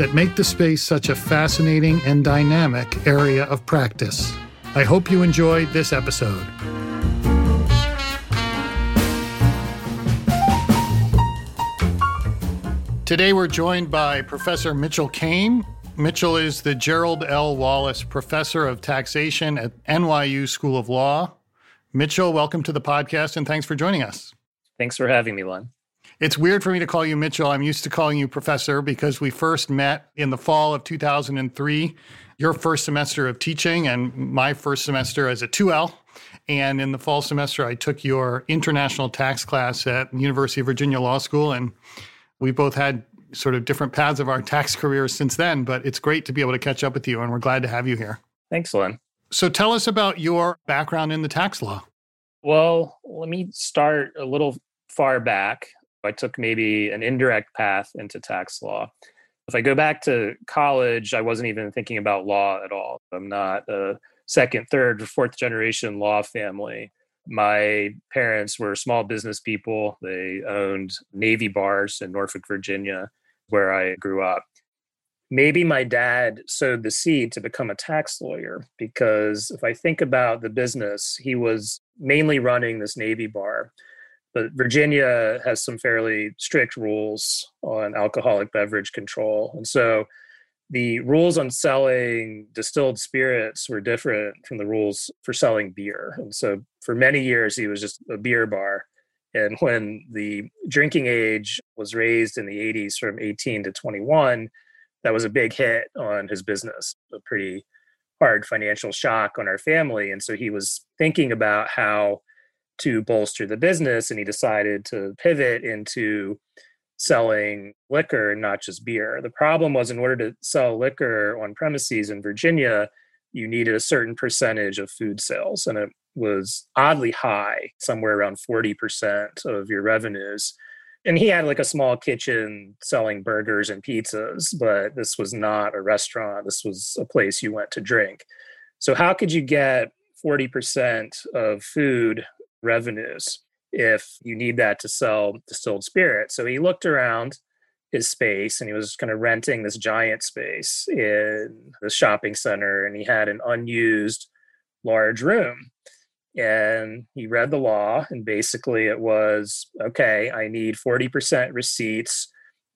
that make the space such a fascinating and dynamic area of practice. I hope you enjoyed this episode. Today we're joined by Professor Mitchell Kane. Mitchell is the Gerald L. Wallace Professor of Taxation at NYU School of Law. Mitchell, welcome to the podcast and thanks for joining us. Thanks for having me, Len. It's weird for me to call you Mitchell. I'm used to calling you Professor because we first met in the fall of 2003, your first semester of teaching and my first semester as a 2L. And in the fall semester, I took your international tax class at University of Virginia Law School. And we both had sort of different paths of our tax careers since then, but it's great to be able to catch up with you. And we're glad to have you here. Thanks, Len. So tell us about your background in the tax law. Well, let me start a little far back. I took maybe an indirect path into tax law. If I go back to college, I wasn't even thinking about law at all. I'm not a second, third, or fourth generation law family. My parents were small business people. They owned Navy bars in Norfolk, Virginia, where I grew up. Maybe my dad sowed the seed to become a tax lawyer because if I think about the business, he was mainly running this Navy bar but Virginia has some fairly strict rules on alcoholic beverage control. And so the rules on selling distilled spirits were different from the rules for selling beer. And so for many years, he was just a beer bar. And when the drinking age was raised in the 80s from 18 to 21, that was a big hit on his business, a pretty hard financial shock on our family. And so he was thinking about how to bolster the business and he decided to pivot into selling liquor and not just beer. The problem was in order to sell liquor on premises in virginia you needed a certain percentage of food sales and it was oddly high somewhere around 40% of your revenues. And he had like a small kitchen selling burgers and pizzas but this was not a restaurant. This was a place you went to drink. So how could you get 40% of food revenues if you need that to sell distilled spirit. So he looked around his space and he was kind of renting this giant space in the shopping center and he had an unused large room. And he read the law and basically it was okay, I need 40% receipts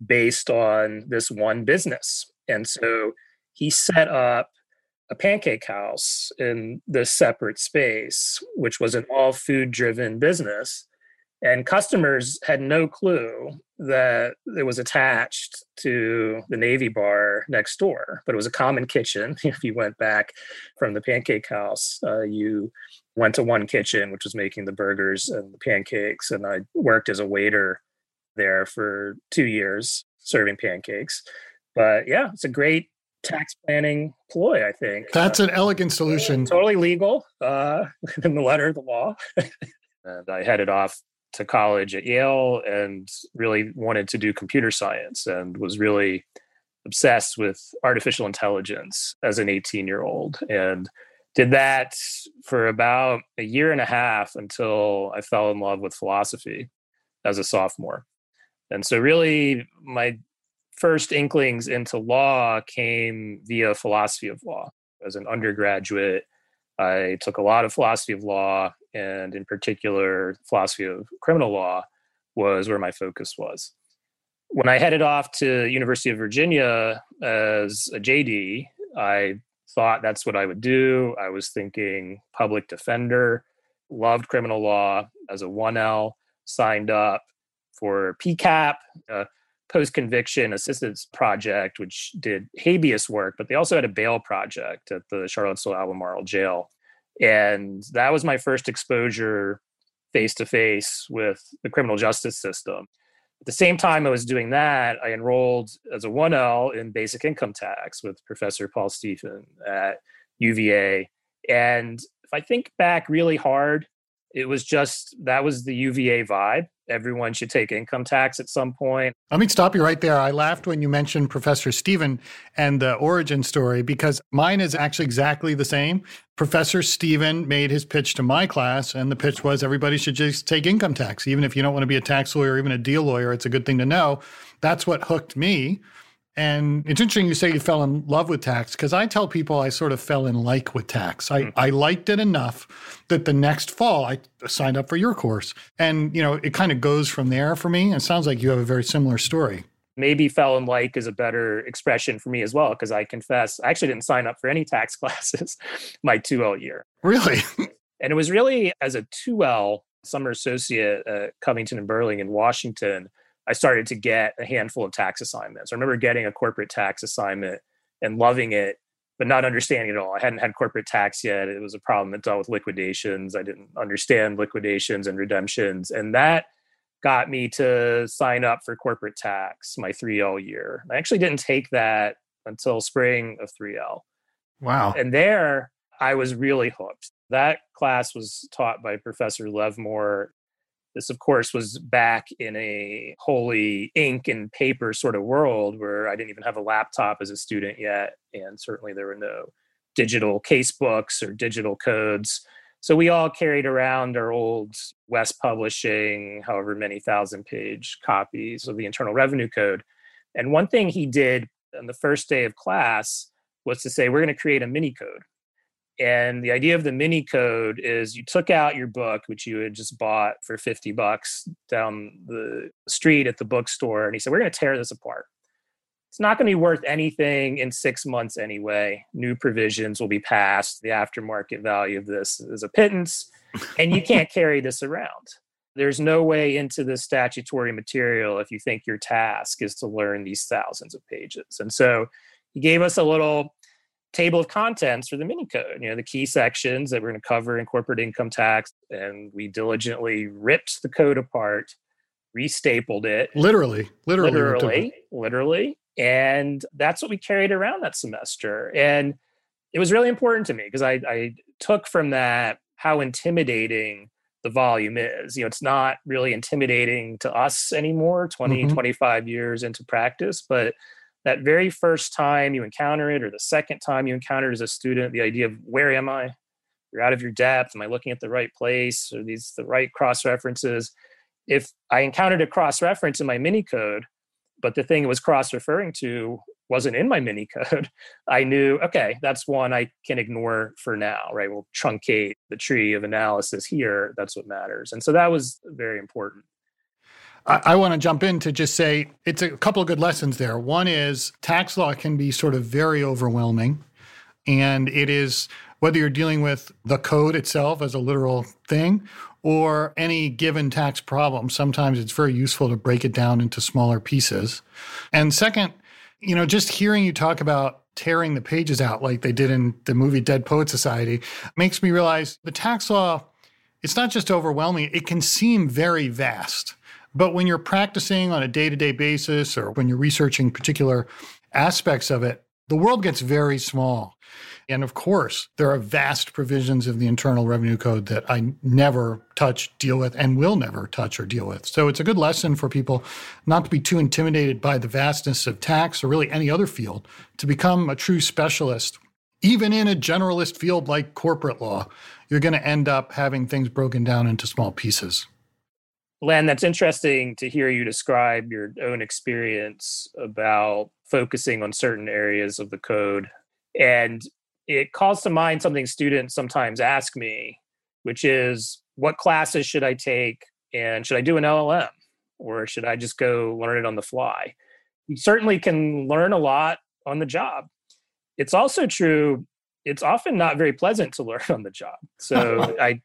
based on this one business. And so he set up a pancake house in this separate space, which was an all food driven business. And customers had no clue that it was attached to the Navy bar next door, but it was a common kitchen. If you went back from the pancake house, uh, you went to one kitchen, which was making the burgers and the pancakes. And I worked as a waiter there for two years serving pancakes. But yeah, it's a great tax planning ploy, I think. That's an elegant solution. Totally legal uh, in the letter of the law. and I headed off to college at Yale and really wanted to do computer science and was really obsessed with artificial intelligence as an 18 year old and did that for about a year and a half until I fell in love with philosophy as a sophomore. And so, really, my first inklings into law came via philosophy of law. As an undergraduate, I took a lot of philosophy of law, and in particular, philosophy of criminal law was where my focus was. When I headed off to University of Virginia as a JD, I thought that's what I would do. I was thinking public defender, loved criminal law as a 1L, signed up for PCAP, uh, post conviction assistance project, which did habeas work, but they also had a bail project at the Charlottesville Albemarle Jail. And that was my first exposure face to face with the criminal justice system. At the same time I was doing that, I enrolled as a 1L in basic income tax with Professor Paul Stephan at UVA. And if I think back really hard, it was just that was the UVA vibe. Everyone should take income tax at some point. Let me stop you right there. I laughed when you mentioned Professor Stephan and the origin story because mine is actually exactly the same. Professor Stephan made his pitch to my class, and the pitch was everybody should just take income tax. Even if you don't want to be a tax lawyer, or even a deal lawyer, it's a good thing to know. That's what hooked me. And it's interesting you say you fell in love with tax because I tell people I sort of fell in like with tax. I, mm-hmm. I liked it enough that the next fall I signed up for your course. And, you know, it kind of goes from there for me. It sounds like you have a very similar story. Maybe fell in like is a better expression for me as well, because I confess I actually didn't sign up for any tax classes my 2L year. Really? and it was really as a 2L summer associate at Covington and Burling in Washington I started to get a handful of tax assignments. I remember getting a corporate tax assignment and loving it, but not understanding it all. I hadn't had corporate tax yet. It was a problem that dealt with liquidations. I didn't understand liquidations and redemptions. And that got me to sign up for corporate tax my 3L year. I actually didn't take that until spring of 3L. Wow. And there I was really hooked. That class was taught by Professor Levmore this, of course, was back in a wholly ink and paper sort of world where I didn't even have a laptop as a student yet. And certainly there were no digital casebooks or digital codes. So we all carried around our old West Publishing, however many thousand page copies of the Internal Revenue Code. And one thing he did on the first day of class was to say, we're going to create a mini code. And the idea of the mini code is you took out your book, which you had just bought for 50 bucks down the street at the bookstore. And he said, We're going to tear this apart. It's not going to be worth anything in six months anyway. New provisions will be passed. The aftermarket value of this is a pittance, and you can't carry this around. There's no way into the statutory material if you think your task is to learn these thousands of pages. And so he gave us a little table of contents for the mini code, you know, the key sections that we're going to cover in corporate income tax. And we diligently ripped the code apart, restapled it. Literally, literally, literally, literally. And that's what we carried around that semester. And it was really important to me because I, I took from that how intimidating the volume is. You know, it's not really intimidating to us anymore, 20, mm-hmm. 25 years into practice, but that very first time you encounter it or the second time you encounter it as a student the idea of where am i? You're out of your depth. Am i looking at the right place? Are these the right cross references if i encountered a cross reference in my mini code but the thing it was cross referring to wasn't in my mini code i knew okay that's one i can ignore for now right? We'll truncate the tree of analysis here. That's what matters. And so that was very important I, I want to jump in to just say it's a couple of good lessons there. One is tax law can be sort of very overwhelming. And it is whether you're dealing with the code itself as a literal thing or any given tax problem, sometimes it's very useful to break it down into smaller pieces. And second, you know, just hearing you talk about tearing the pages out like they did in the movie Dead Poet Society makes me realize the tax law, it's not just overwhelming, it can seem very vast. But when you're practicing on a day to day basis or when you're researching particular aspects of it, the world gets very small. And of course, there are vast provisions of the Internal Revenue Code that I never touch, deal with, and will never touch or deal with. So it's a good lesson for people not to be too intimidated by the vastness of tax or really any other field, to become a true specialist. Even in a generalist field like corporate law, you're going to end up having things broken down into small pieces. Len, that's interesting to hear you describe your own experience about focusing on certain areas of the code. And it calls to mind something students sometimes ask me, which is what classes should I take? And should I do an LLM? Or should I just go learn it on the fly? You certainly can learn a lot on the job. It's also true, it's often not very pleasant to learn on the job. So I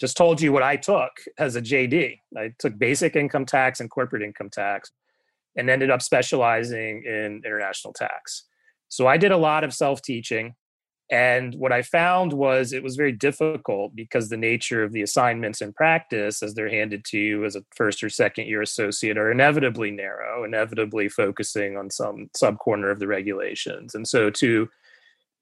just told you what I took as a JD. I took basic income tax and corporate income tax and ended up specializing in international tax. So I did a lot of self teaching. And what I found was it was very difficult because the nature of the assignments in practice, as they're handed to you as a first or second year associate, are inevitably narrow, inevitably focusing on some sub corner of the regulations. And so to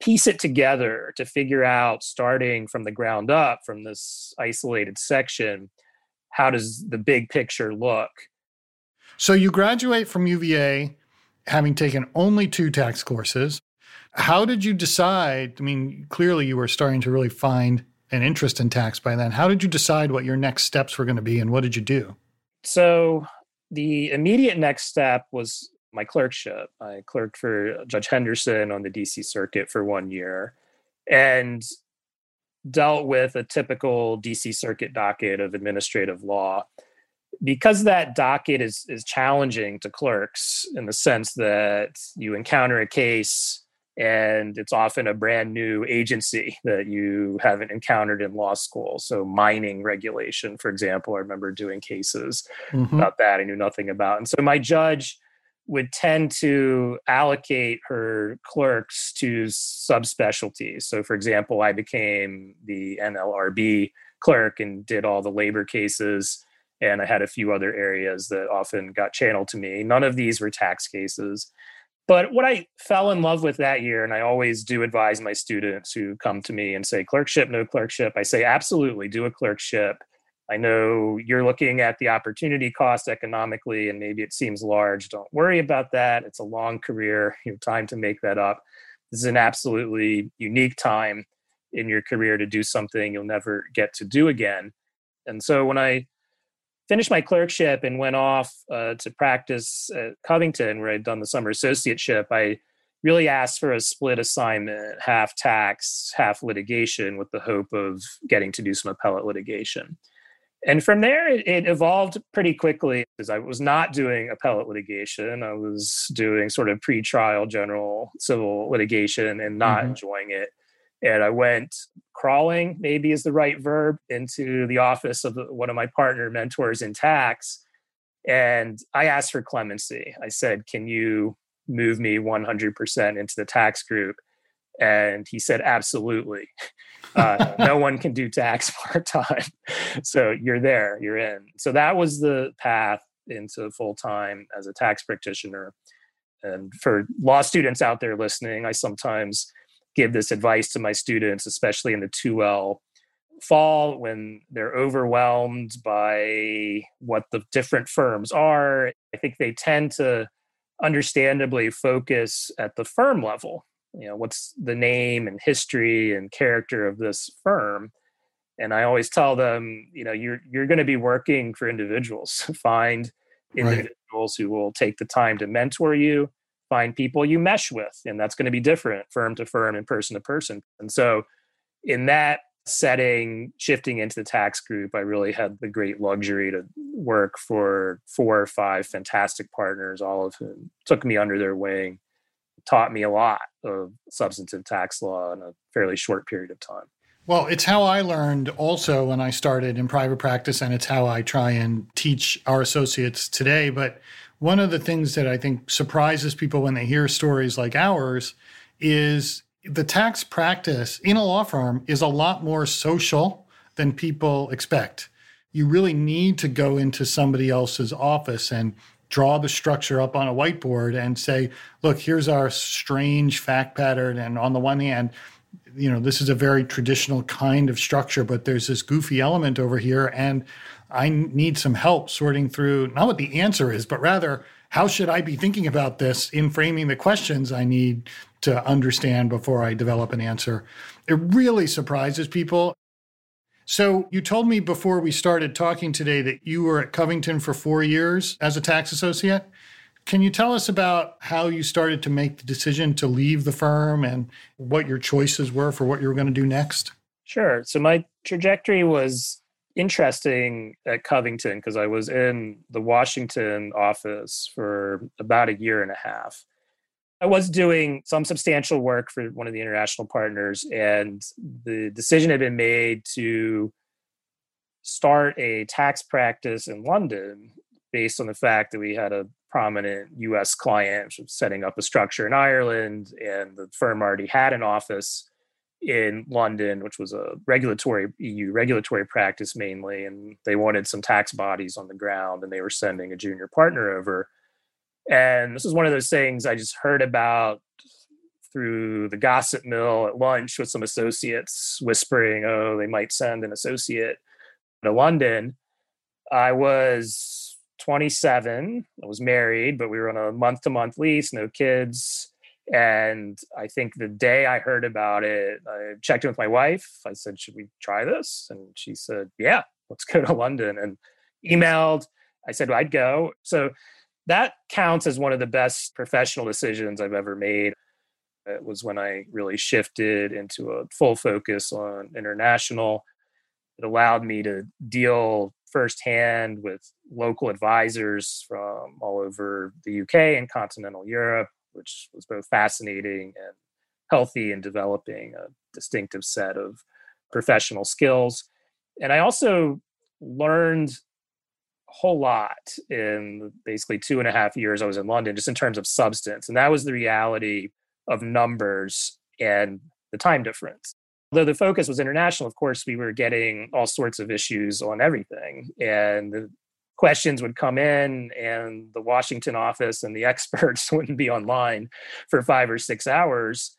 piece it together to figure out, starting from the ground up, from this isolated section, how does the big picture look? So you graduate from UVA having taken only two tax courses. How did you decide? I mean, clearly you were starting to really find an interest in tax by then. How did you decide what your next steps were going to be and what did you do? So, the immediate next step was my clerkship. I clerked for Judge Henderson on the DC Circuit for one year and dealt with a typical DC Circuit docket of administrative law. Because that docket is, is challenging to clerks in the sense that you encounter a case and it's often a brand new agency that you haven't encountered in law school so mining regulation for example i remember doing cases mm-hmm. about that i knew nothing about and so my judge would tend to allocate her clerks to subspecialties. So for example i became the nlrb clerk and did all the labor cases and i had a few other areas that often got channeled to me. None of these were tax cases. But what I fell in love with that year, and I always do advise my students who come to me and say, clerkship, no clerkship, I say, absolutely, do a clerkship. I know you're looking at the opportunity cost economically, and maybe it seems large. Don't worry about that. It's a long career. You have time to make that up. This is an absolutely unique time in your career to do something you'll never get to do again. And so when I finished my clerkship and went off uh, to practice at Covington, where I'd done the summer associateship, I really asked for a split assignment, half tax, half litigation, with the hope of getting to do some appellate litigation. And from there, it, it evolved pretty quickly because I was not doing appellate litigation. I was doing sort of pre-trial general civil litigation and not mm-hmm. enjoying it and I went crawling, maybe is the right verb, into the office of one of my partner mentors in tax. And I asked for clemency. I said, Can you move me 100% into the tax group? And he said, Absolutely. Uh, no one can do tax part time. So you're there, you're in. So that was the path into full time as a tax practitioner. And for law students out there listening, I sometimes give this advice to my students, especially in the 2L fall when they're overwhelmed by what the different firms are. I think they tend to understandably focus at the firm level. You know, what's the name and history and character of this firm? And I always tell them, you know, you're you're going to be working for individuals. Find individuals right. who will take the time to mentor you, find people you mesh with and that's going to be different firm to firm and person to person and so in that setting shifting into the tax group i really had the great luxury to work for four or five fantastic partners all of whom took me under their wing taught me a lot of substantive tax law in a fairly short period of time well, it's how I learned also when I started in private practice, and it's how I try and teach our associates today. But one of the things that I think surprises people when they hear stories like ours is the tax practice in a law firm is a lot more social than people expect. You really need to go into somebody else's office and draw the structure up on a whiteboard and say, look, here's our strange fact pattern. And on the one hand, you know, this is a very traditional kind of structure, but there's this goofy element over here. And I need some help sorting through not what the answer is, but rather how should I be thinking about this in framing the questions I need to understand before I develop an answer. It really surprises people. So, you told me before we started talking today that you were at Covington for four years as a tax associate. Can you tell us about how you started to make the decision to leave the firm and what your choices were for what you were going to do next? Sure. So, my trajectory was interesting at Covington because I was in the Washington office for about a year and a half. I was doing some substantial work for one of the international partners, and the decision had been made to start a tax practice in London based on the fact that we had a prominent US client setting up a structure in Ireland, and the firm already had an office in London, which was a regulatory EU regulatory practice mainly, and they wanted some tax bodies on the ground, and they were sending a junior partner over. And this is one of those things I just heard about through the gossip mill at lunch with some associates, whispering, oh, they might send an associate to London. I was 27. I was married, but we were on a month to month lease, no kids. And I think the day I heard about it, I checked in with my wife. I said, Should we try this? And she said, Yeah, let's go to London. And emailed. I said, well, I'd go. So that counts as one of the best professional decisions I've ever made. It was when I really shifted into a full focus on international. It allowed me to deal firsthand with local advisors from all over the UK and continental Europe, which was both fascinating and healthy in developing a distinctive set of professional skills. And I also learned whole lot in basically two and a half years I was in London, just in terms of substance. And that was the reality of numbers and the time difference. Although the focus was international, of course, we were getting all sorts of issues on everything. And the questions would come in, and the Washington office and the experts wouldn't be online for five or six hours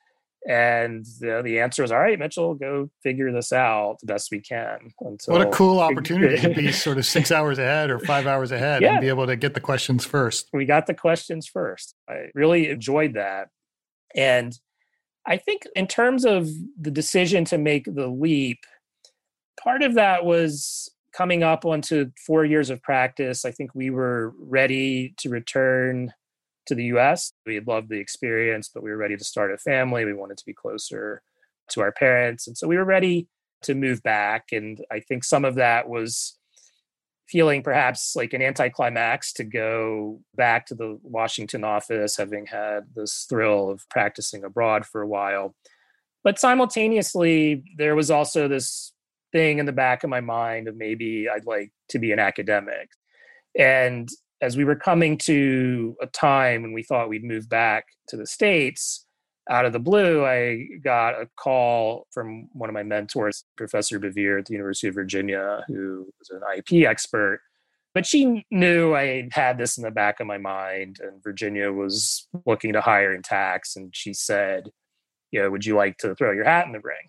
and the, the answer is all right mitchell go figure this out the best we can. Until what a cool opportunity to be sort of six hours ahead or five hours ahead yeah. and be able to get the questions first. We got the questions first. I really enjoyed that. And i think in terms of the decision to make the leap part of that was coming up onto four years of practice. I think we were ready to return to the US. We loved the experience, but we were ready to start a family. We wanted to be closer to our parents. And so we were ready to move back. And I think some of that was feeling perhaps like an anticlimax to go back to the Washington office, having had this thrill of practicing abroad for a while. But simultaneously, there was also this thing in the back of my mind of maybe I'd like to be an academic. And as we were coming to a time when we thought we'd move back to the States, out of the blue, I got a call from one of my mentors, Professor BeVier at the University of Virginia, who was an IP expert. But she knew I had this in the back of my mind, and Virginia was looking to hire in tax. And she said, You know, would you like to throw your hat in the ring?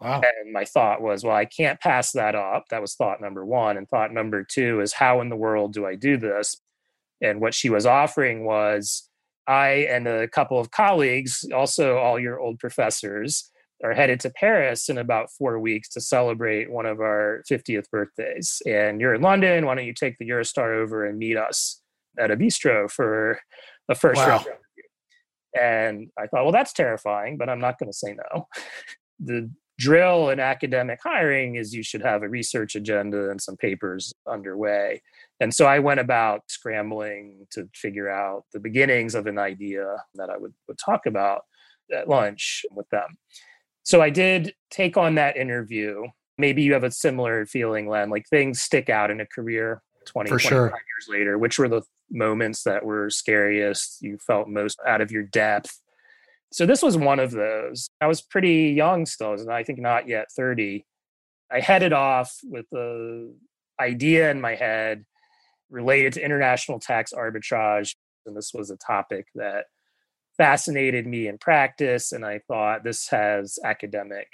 Wow. And my thought was, well, I can't pass that up. That was thought number one. And thought number two is, how in the world do I do this? And what she was offering was, I and a couple of colleagues, also all your old professors, are headed to Paris in about four weeks to celebrate one of our 50th birthdays. And you're in London. Why don't you take the Eurostar over and meet us at a bistro for the first wow. round? And I thought, well, that's terrifying, but I'm not going to say no. the drill in academic hiring is you should have a research agenda and some papers underway. And so I went about scrambling to figure out the beginnings of an idea that I would, would talk about at lunch with them. So I did take on that interview. Maybe you have a similar feeling, Len, like things stick out in a career 20, For 25 sure. years later. Which were the moments that were scariest? You felt most out of your depth? So this was one of those. I was pretty young still, and I think not yet 30. I headed off with the idea in my head related to international tax arbitrage. And this was a topic that fascinated me in practice. And I thought this has academic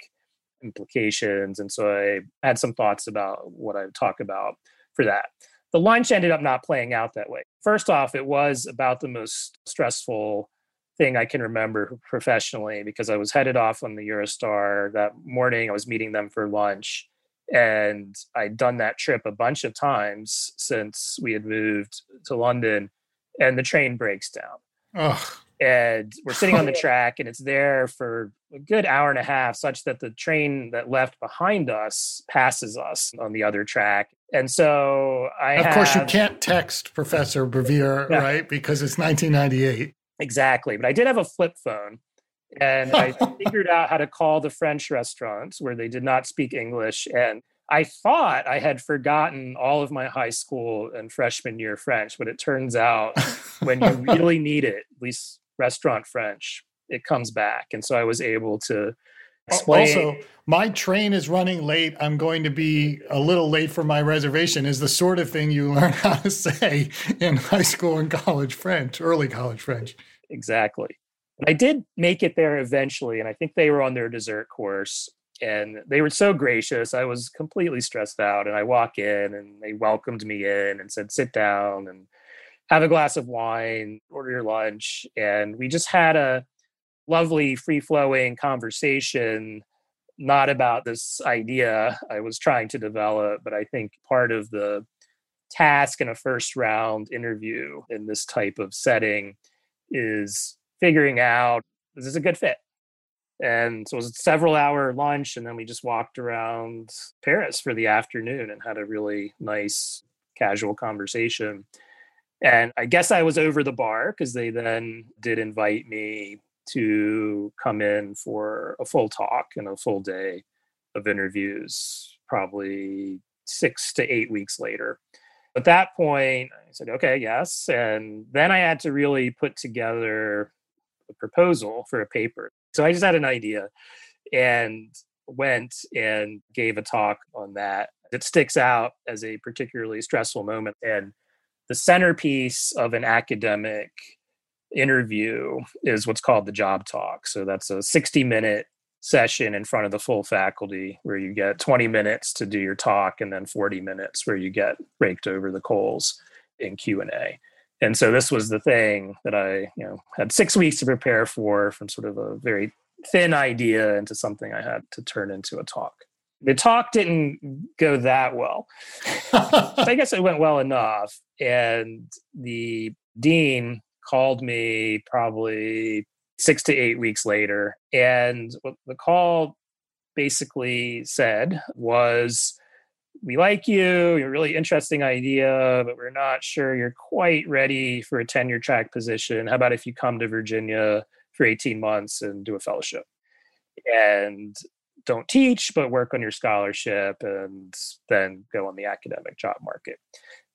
implications. And so I had some thoughts about what I would talk about for that. The lunch ended up not playing out that way. First off, it was about the most stressful thing I can remember professionally because I was headed off on the Eurostar that morning. I was meeting them for lunch, and I'd done that trip a bunch of times since we had moved to London, and the train breaks down. Ugh. And we're sitting on the track, and it's there for a good hour and a half, such that the train that left behind us passes us on the other track. And so I. Of have, course, you can't text Professor BeVier, yeah. right? Because it's 1998. Exactly. But I did have a flip phone and I figured out how to call the French restaurants where they did not speak English. And I thought I had forgotten all of my high school and freshman year French, but it turns out when you really need it, at least restaurant French, it comes back. And so I was able to explain. Also, my train is running late. I'm going to be a little late for my reservation is the sort of thing you learn how to say in high school and college French, early college French. Exactly. I did make it there eventually, and I think they were on their dessert course. And they were so gracious. I was completely stressed out. And I walk in and they welcomed me in and said, sit down and have a glass of wine, order your lunch. And we just had a lovely, free flowing conversation, not about this idea I was trying to develop, but I think part of the task in a first round interview in this type of setting is figuring out is this a good fit? And so it was a several hour lunch, and then we just walked around Paris for the afternoon and had a really nice casual conversation. And I guess I was over the bar because they then did invite me to come in for a full talk and a full day of interviews, probably six to eight weeks later. At that point, I said, okay, yes. And then I had to really put together a proposal for a paper. So I just had an idea and went and gave a talk on that. It sticks out as a particularly stressful moment. And the centerpiece of an academic interview is what's called the job talk. So that's a 60 minute session in front of the full faculty where you get 20 minutes to do your talk and then 40 minutes where you get raked over the coals in Q&A. And so this was the thing that I, you know, had 6 weeks to prepare for from sort of a very thin idea into something I had to turn into a talk. The talk didn't go that well. I guess it went well enough and the dean called me probably six to eight weeks later. And what the call basically said was, we like you, you're a really interesting idea, but we're not sure you're quite ready for a tenure track position. How about if you come to Virginia for 18 months and do a fellowship? And don't teach, but work on your scholarship and then go on the academic job market.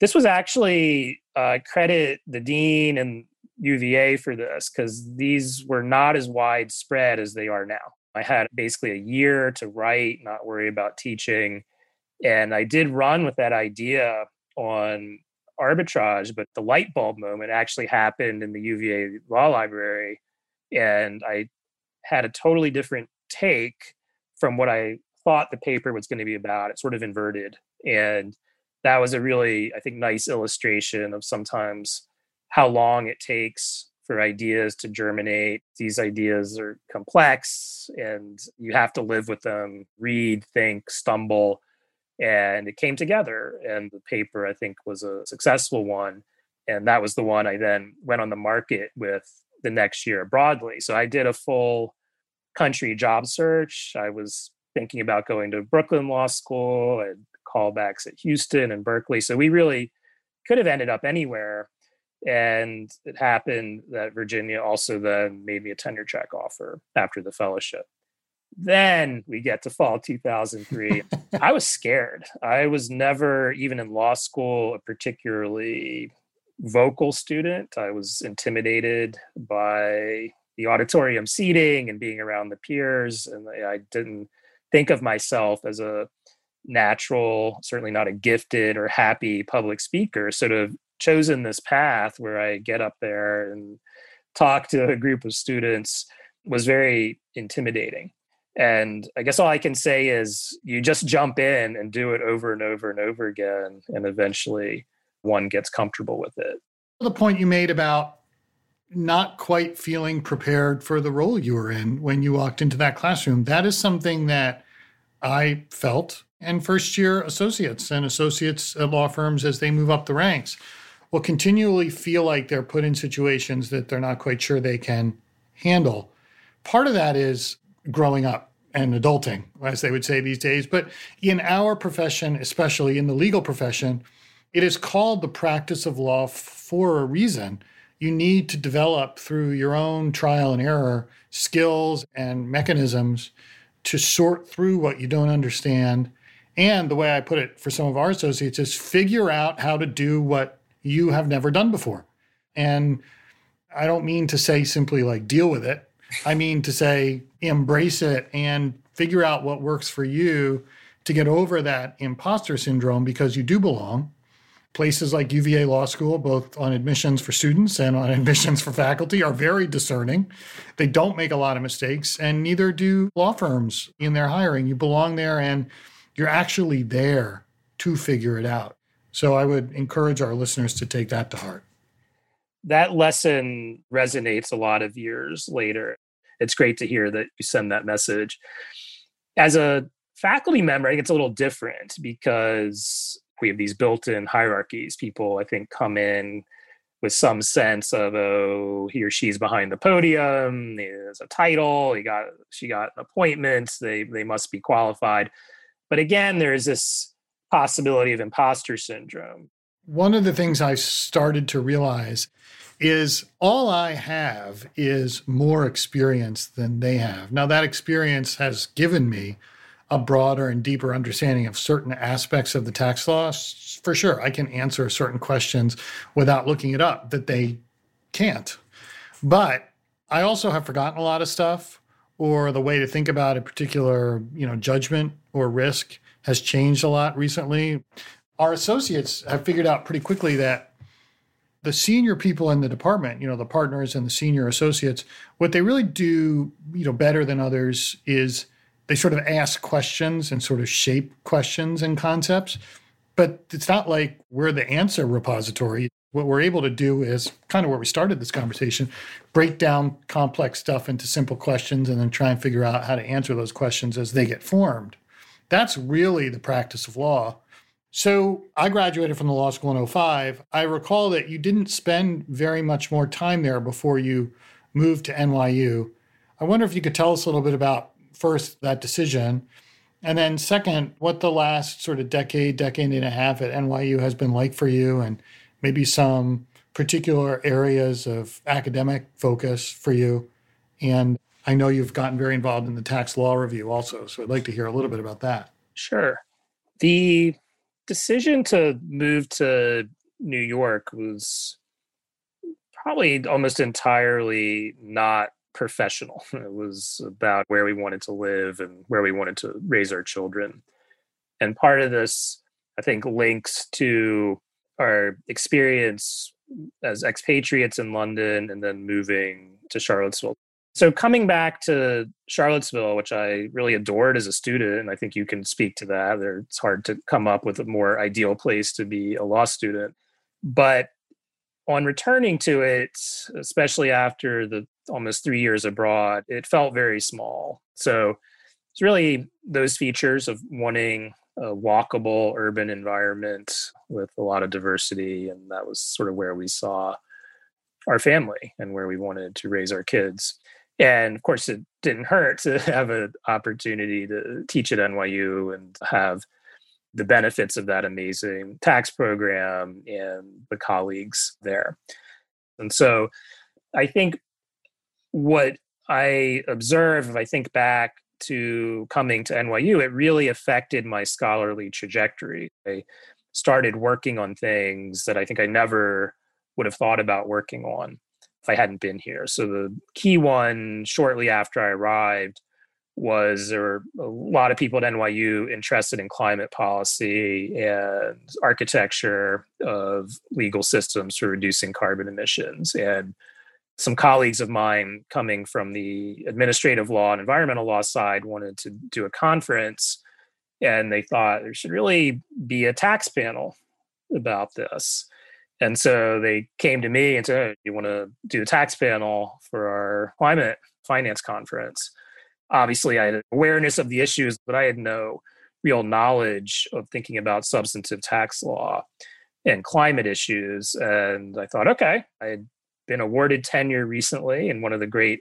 This was actually uh, credit the dean and UVA for this because these were not as widespread as they are now. I had basically a year to write, not worry about teaching. And I did run with that idea on arbitrage, but the light bulb moment actually happened in the UVA Law Library. And I had a totally different take from what I thought the paper was going to be about. It sort of inverted. And that was a really, I think, nice illustration of sometimes how long it takes for ideas to germinate. These ideas are complex and you have to live with them, read, think, stumble. And it came together. And the paper, I think, was a successful one. And that was the one I then went on the market with the next year broadly. So I did a full country job search. I was thinking about going to Brooklyn Law School and callbacks at Houston and Berkeley. So we really could have ended up anywhere and it happened that Virginia also then made me a tenure track offer after the fellowship. Then we get to fall 2003. I was scared. I was never, even in law school, a particularly vocal student. I was intimidated by the auditorium seating and being around the peers. And I didn't think of myself as a natural, certainly not a gifted or happy public speaker. Sort of chosen this path where I get up there and talk to a group of students was very intimidating. And I guess all I can say is you just jump in and do it over and over and over again. And eventually one gets comfortable with it. The point you made about not quite feeling prepared for the role you were in when you walked into that classroom, that is something that I felt and first year associates and associates at law firms as they move up the ranks will continually feel like they're put in situations that they're not quite sure they can handle. Part of that is growing up and adulting, as they would say these days. But in our profession, especially in the legal profession, it is called the practice of law for a reason. You need to develop through your own trial and error skills and mechanisms to sort through what you don't understand. And the way I put it for some of our associates is figure out how to do what you have never done before. And I don't mean to say simply like deal with it. I mean to say embrace it and figure out what works for you to get over that imposter syndrome because you do belong, places like UVA Law School, both on admissions for students and on admissions for faculty, are very discerning. They don't make a lot of mistakes, and neither do law firms in their hiring. You belong there and you're actually there to figure it out. So I would encourage our listeners to take that to heart. That lesson resonates a lot of years later. It's great to hear that you send that message. As a faculty member, I think it's a little different because we have these built-in hierarchies. People, I think, come in with some sense of oh, he or she's behind the podium. There's a title. He got she got an appointment. They they must be qualified. But again, there's this possibility of imposter syndrome. One of the things I started to realize is all I have is more experience than they have. Now, that experience has given me a broader and deeper understanding of certain aspects of the tax law, for sure, I can answer certain questions without looking it up that they can't. But I also have forgotten a lot of stuff or the way to think about a particular, you know, judgment or risk has changed a lot recently. Our associates have figured out pretty quickly that the senior people in the department, you know, the partners and the senior associates, what they really do, you know, better than others is they sort of ask questions and sort of shape questions and concepts. But it's not like we're the answer repository. What we're able to do is kind of where we started this conversation break down complex stuff into simple questions and then try and figure out how to answer those questions as they get formed. That's really the practice of law. So I graduated from the law school in 05. I recall that you didn't spend very much more time there before you moved to NYU. I wonder if you could tell us a little bit about first, that decision. And then, second, what the last sort of decade, decade and a half at NYU has been like for you, and maybe some particular areas of academic focus for you. And I know you've gotten very involved in the tax law review also. So I'd like to hear a little bit about that. Sure. The decision to move to New York was probably almost entirely not professional. It was about where we wanted to live and where we wanted to raise our children. And part of this, I think, links to our experience as expatriates in London and then moving to Charlottesville. So, coming back to Charlottesville, which I really adored as a student, and I think you can speak to that. It's hard to come up with a more ideal place to be a law student. But on returning to it, especially after the almost three years abroad, it felt very small. So it's really those features of wanting a walkable urban environment with a lot of diversity. And that was sort of where we saw our family and where we wanted to raise our kids. And of course, it didn't hurt to have an opportunity to teach at NYU and have the benefits of that amazing tax program and the colleagues there. And so I think what I observe, if I think back to coming to NYU, it really affected my scholarly trajectory. I started working on things that I think I never would have thought about working on if I hadn't been here. So the key one shortly after I arrived was there were a lot of people at NYU interested in climate policy and architecture of legal systems for reducing carbon emissions. And some colleagues of mine coming from the administrative law and environmental law side wanted to do a conference and they thought there should really be a tax panel about this. And so they came to me and said, You want to do a tax panel for our climate finance conference? obviously I had awareness of the issues, but I had no real knowledge of thinking about substantive tax law and climate issues. And I thought, okay, I had been awarded tenure recently, and one of the great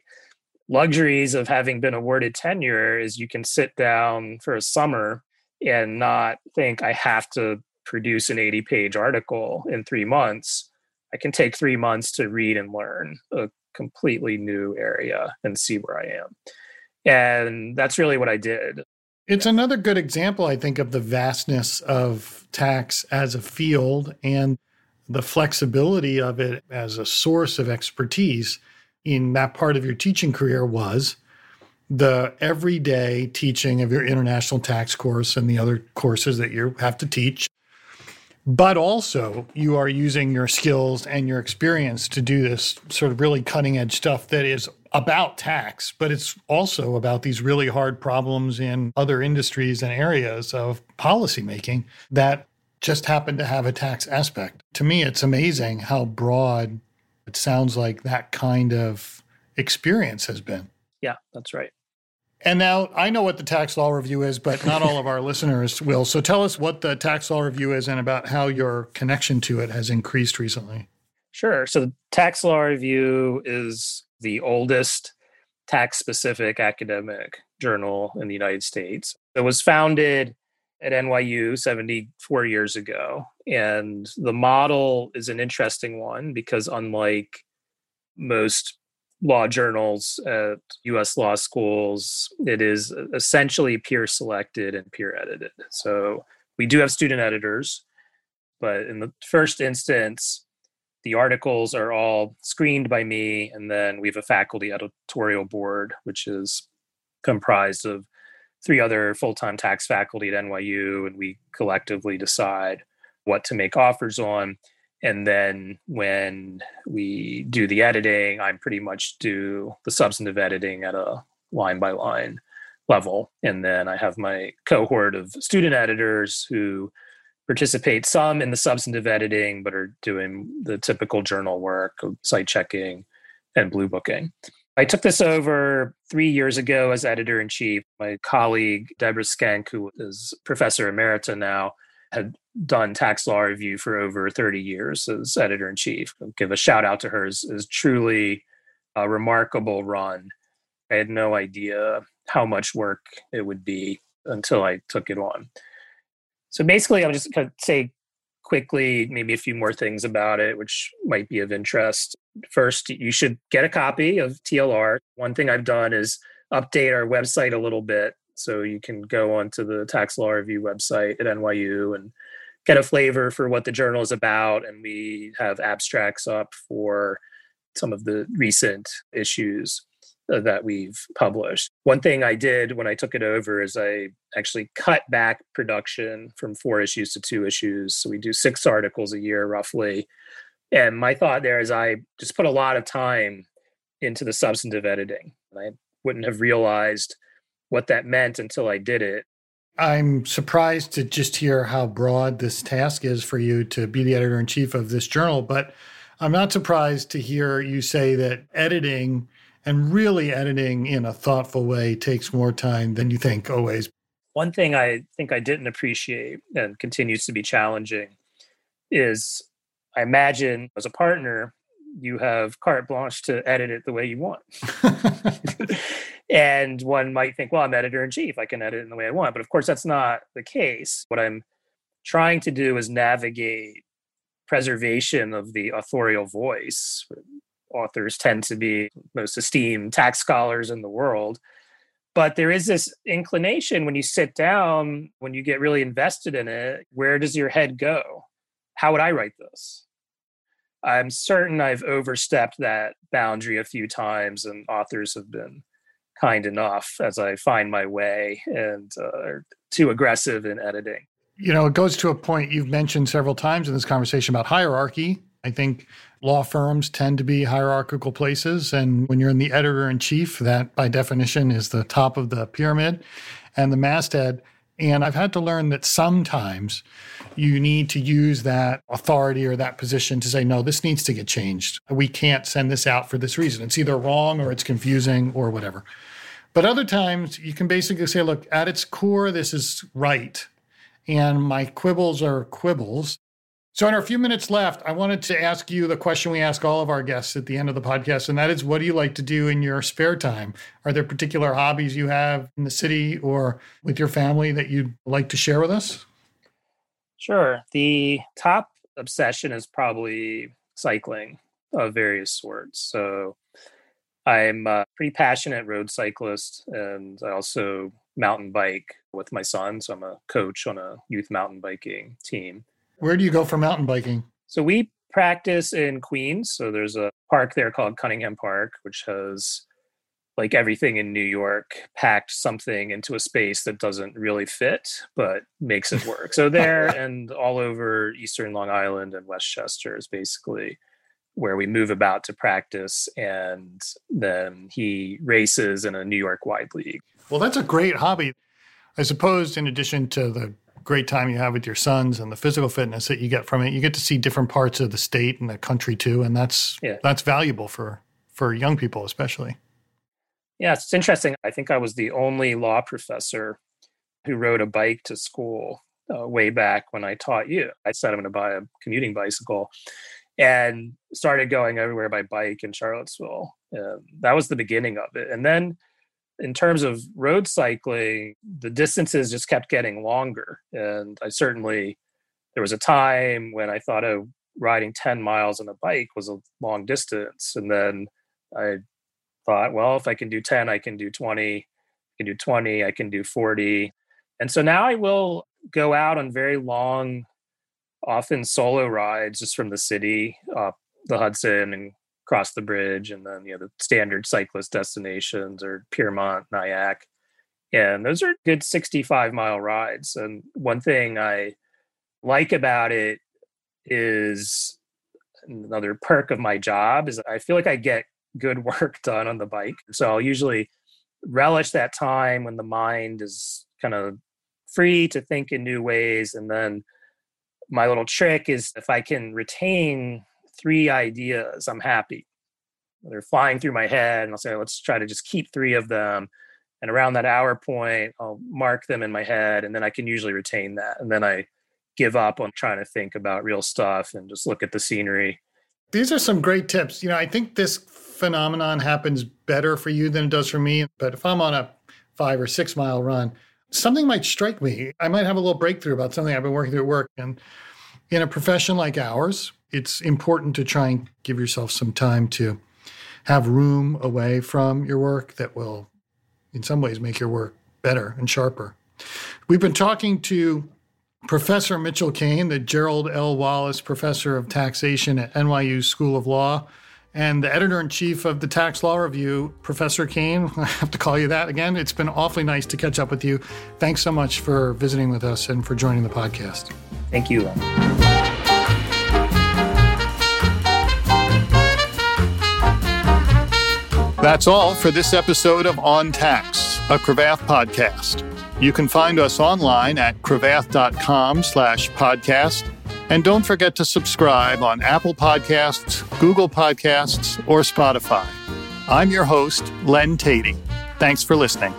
luxuries of having been awarded tenure is you can sit down for a summer and not think I have to produce an 80 page article in three months. I can take three months to read and learn a completely new area and see where I am. And that's really what I did. It's another good example, I think, of the vastness of tax as a field and the flexibility of it as a source of expertise in that part of your teaching career was the everyday teaching of your international tax course and the other courses that you have to teach. But also, you are using your skills and your experience to do this sort of really cutting edge stuff that is about tax, but it's also about these really hard problems in other industries and areas of policymaking that just happen to have a tax aspect. To me, it's amazing how broad it sounds like that kind of experience has been. Yeah, that's right. And now I know what the tax law review is, but not all of our listeners will. So tell us what the tax law review is and about how your connection to it has increased recently. Sure. So the tax law review is the oldest tax specific academic journal in the United States. It was founded at NYU 74 years ago. And the model is an interesting one because, unlike most law journals at US law schools, it is essentially peer selected and peer edited. So we do have student editors, but in the first instance, the articles are all screened by me, and then we have a faculty editorial board, which is comprised of three other full-time tax faculty at NYU, and we collectively decide what to make offers on. And then when we do the editing, i'm pretty much do the substantive editing at a line by line level. And then I have my cohort of student editors who participate some in the substantive editing, but are doing the typical journal work cite checking and blue booking. I took this over three years ago as editor in chief. My colleague, Deborah Schenk who is professor emerita now, had done tax law review for over 30 years as editor in chief. Give a shout out to her is, as truly a remarkable run. I had no idea how much work it would be until I took it on. So basically, I'm just going to say quickly maybe a few more things about it, which might be of interest. First, you should get a copy of TLR. One thing I've done is update our website a little bit. So you can go onto the tax law review website at NYU and get a flavor for what the journal is about. And we have abstracts up for some of the recent issues. Uh, that we've published. One thing I did when I took it over is I actually cut back production from four issues to two issues. So we do six articles a year roughly. And my thought there is I just put a lot of time into the substantive editing. I wouldn't have realized what that meant until I did it. I'm surprised to just hear how broad this task is for you to be the editor in chief of this journal, but I'm not surprised to hear you say that editing and really editing in a thoughtful way takes more time than you think always. One thing I think I didn't appreciate and continues to be challenging is I imagine as a partner, you have carte blanche to edit it the way you want. and one might think, well, I'm editor in chief. I can edit it in the way I want. But of course, that's not the case. What I'm trying to do is navigate preservation of the authorial voice, authors tend to be most esteemed tax scholars in the world. But there is this inclination when you sit down, when you get really invested in it, where does your head go? How would I write this? I'm certain I've overstepped that boundary a few times, and authors have been kind enough as I find my way and uh, too aggressive in editing. You know, it goes to a point you've mentioned several times in this conversation about hierarchy. I think law firms tend to be hierarchical places. And when you're in the editor in chief, that by definition is the top of the pyramid and the masthead. And I've had to learn that sometimes you need to use that authority or that position to say, no, this needs to get changed. We can't send this out for this reason. It's either wrong or it's confusing or whatever. But other times you can basically say, look, at its core, this is right. And my quibbles are quibbles. So, in our few minutes left, I wanted to ask you the question we ask all of our guests at the end of the podcast, and that is what do you like to do in your spare time? Are there particular hobbies you have in the city or with your family that you'd like to share with us? Sure. The top obsession is probably cycling of various sorts. So, I'm a pretty passionate road cyclist, and I also mountain bike with my son. So, I'm a coach on a youth mountain biking team. Where do you go for mountain biking? So we practice in Queens. So there's a park there called Cunningham Park, which has like everything in New York, packed something into a space that doesn't really fit, but makes it work. So there and all over Eastern Long Island and Westchester is basically where we move about to practice. And then he races in a New York wide league. Well, that's a great hobby. I suppose, in addition to the great time you have with your sons and the physical fitness that you get from it, you get to see different parts of the state and the country too, and that's yeah. that's valuable for for young people especially. Yeah, it's interesting. I think I was the only law professor who rode a bike to school uh, way back when I taught you. I said I'm going to buy a commuting bicycle and started going everywhere by bike in Charlottesville. And that was the beginning of it. And then in terms of road cycling, the distances just kept getting longer. And I certainly, there was a time when I thought, oh, riding 10 miles on a bike was a long distance. And then I thought, well, if I can do 10, I can do 20, I can do 20, I can do 40. And so now I will go out on very long, often solo rides just from the city up the Hudson and cross the bridge and then you know the standard cyclist destinations or Piermont, Nyack. And those are good 65 mile rides. And one thing I like about it is another perk of my job is I feel like I get good work done on the bike. So I'll usually relish that time when the mind is kind of free to think in new ways. And then my little trick is if I can retain three ideas, I'm happy. They're flying through my head, and I'll say, let's try to just keep three of them. And around that hour point, I'll mark them in my head, and then I can usually retain that. And then I give up on trying to think about real stuff and just look at the scenery. These are some great tips. You know, I think this phenomenon happens better for you than it does for me. But if I'm on a five or six mile run, something might strike me. I might have a little breakthrough about something I've been working through at work. And in a profession like ours, it's important to try and give yourself some time to have room away from your work that will, in some ways, make your work better and sharper. We've been talking to Professor Mitchell Kane, the Gerald L. Wallace Professor of Taxation at NYU School of Law, and the editor in chief of the Tax Law Review, Professor Kane. I have to call you that again. It's been awfully nice to catch up with you. Thanks so much for visiting with us and for joining the podcast. Thank you. That's all for this episode of On Tax, a Cravath podcast. You can find us online at cravath.com slash podcast and don't forget to subscribe on Apple Podcasts, Google Podcasts, or Spotify. I'm your host, Len Teti. Thanks for listening.